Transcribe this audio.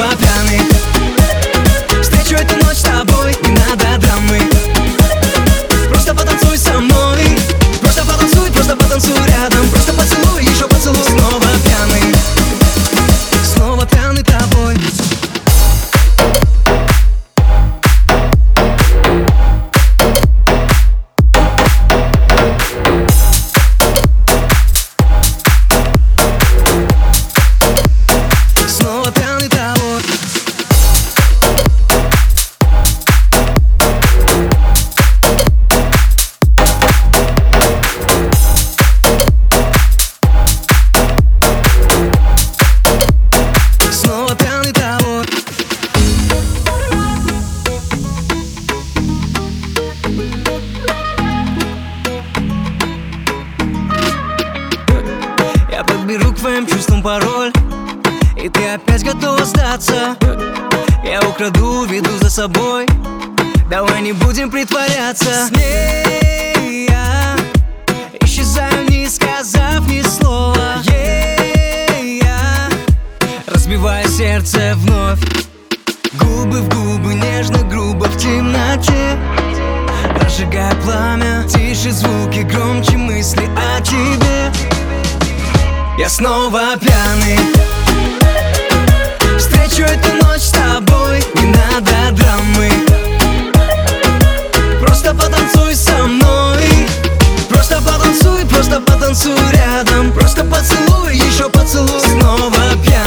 снова пьяный К твоим чувствам пароль. И ты опять готова сдаться. Я украду, веду за собой. Давай не будем притворяться. С ней я Исчезаю, не сказав ни слова. Ей я Разбиваю сердце вновь. Губы в губы, нежно, грубо в темноте. Разжигая пламя Тише звуки, громче мысли о тебе я снова пьяный. Встречу эту ночь с тобой Не надо драмы. Просто потанцуй со мной. Просто потанцуй, просто потанцуй рядом. Просто поцелуй, еще поцелуй. Снова пьяный.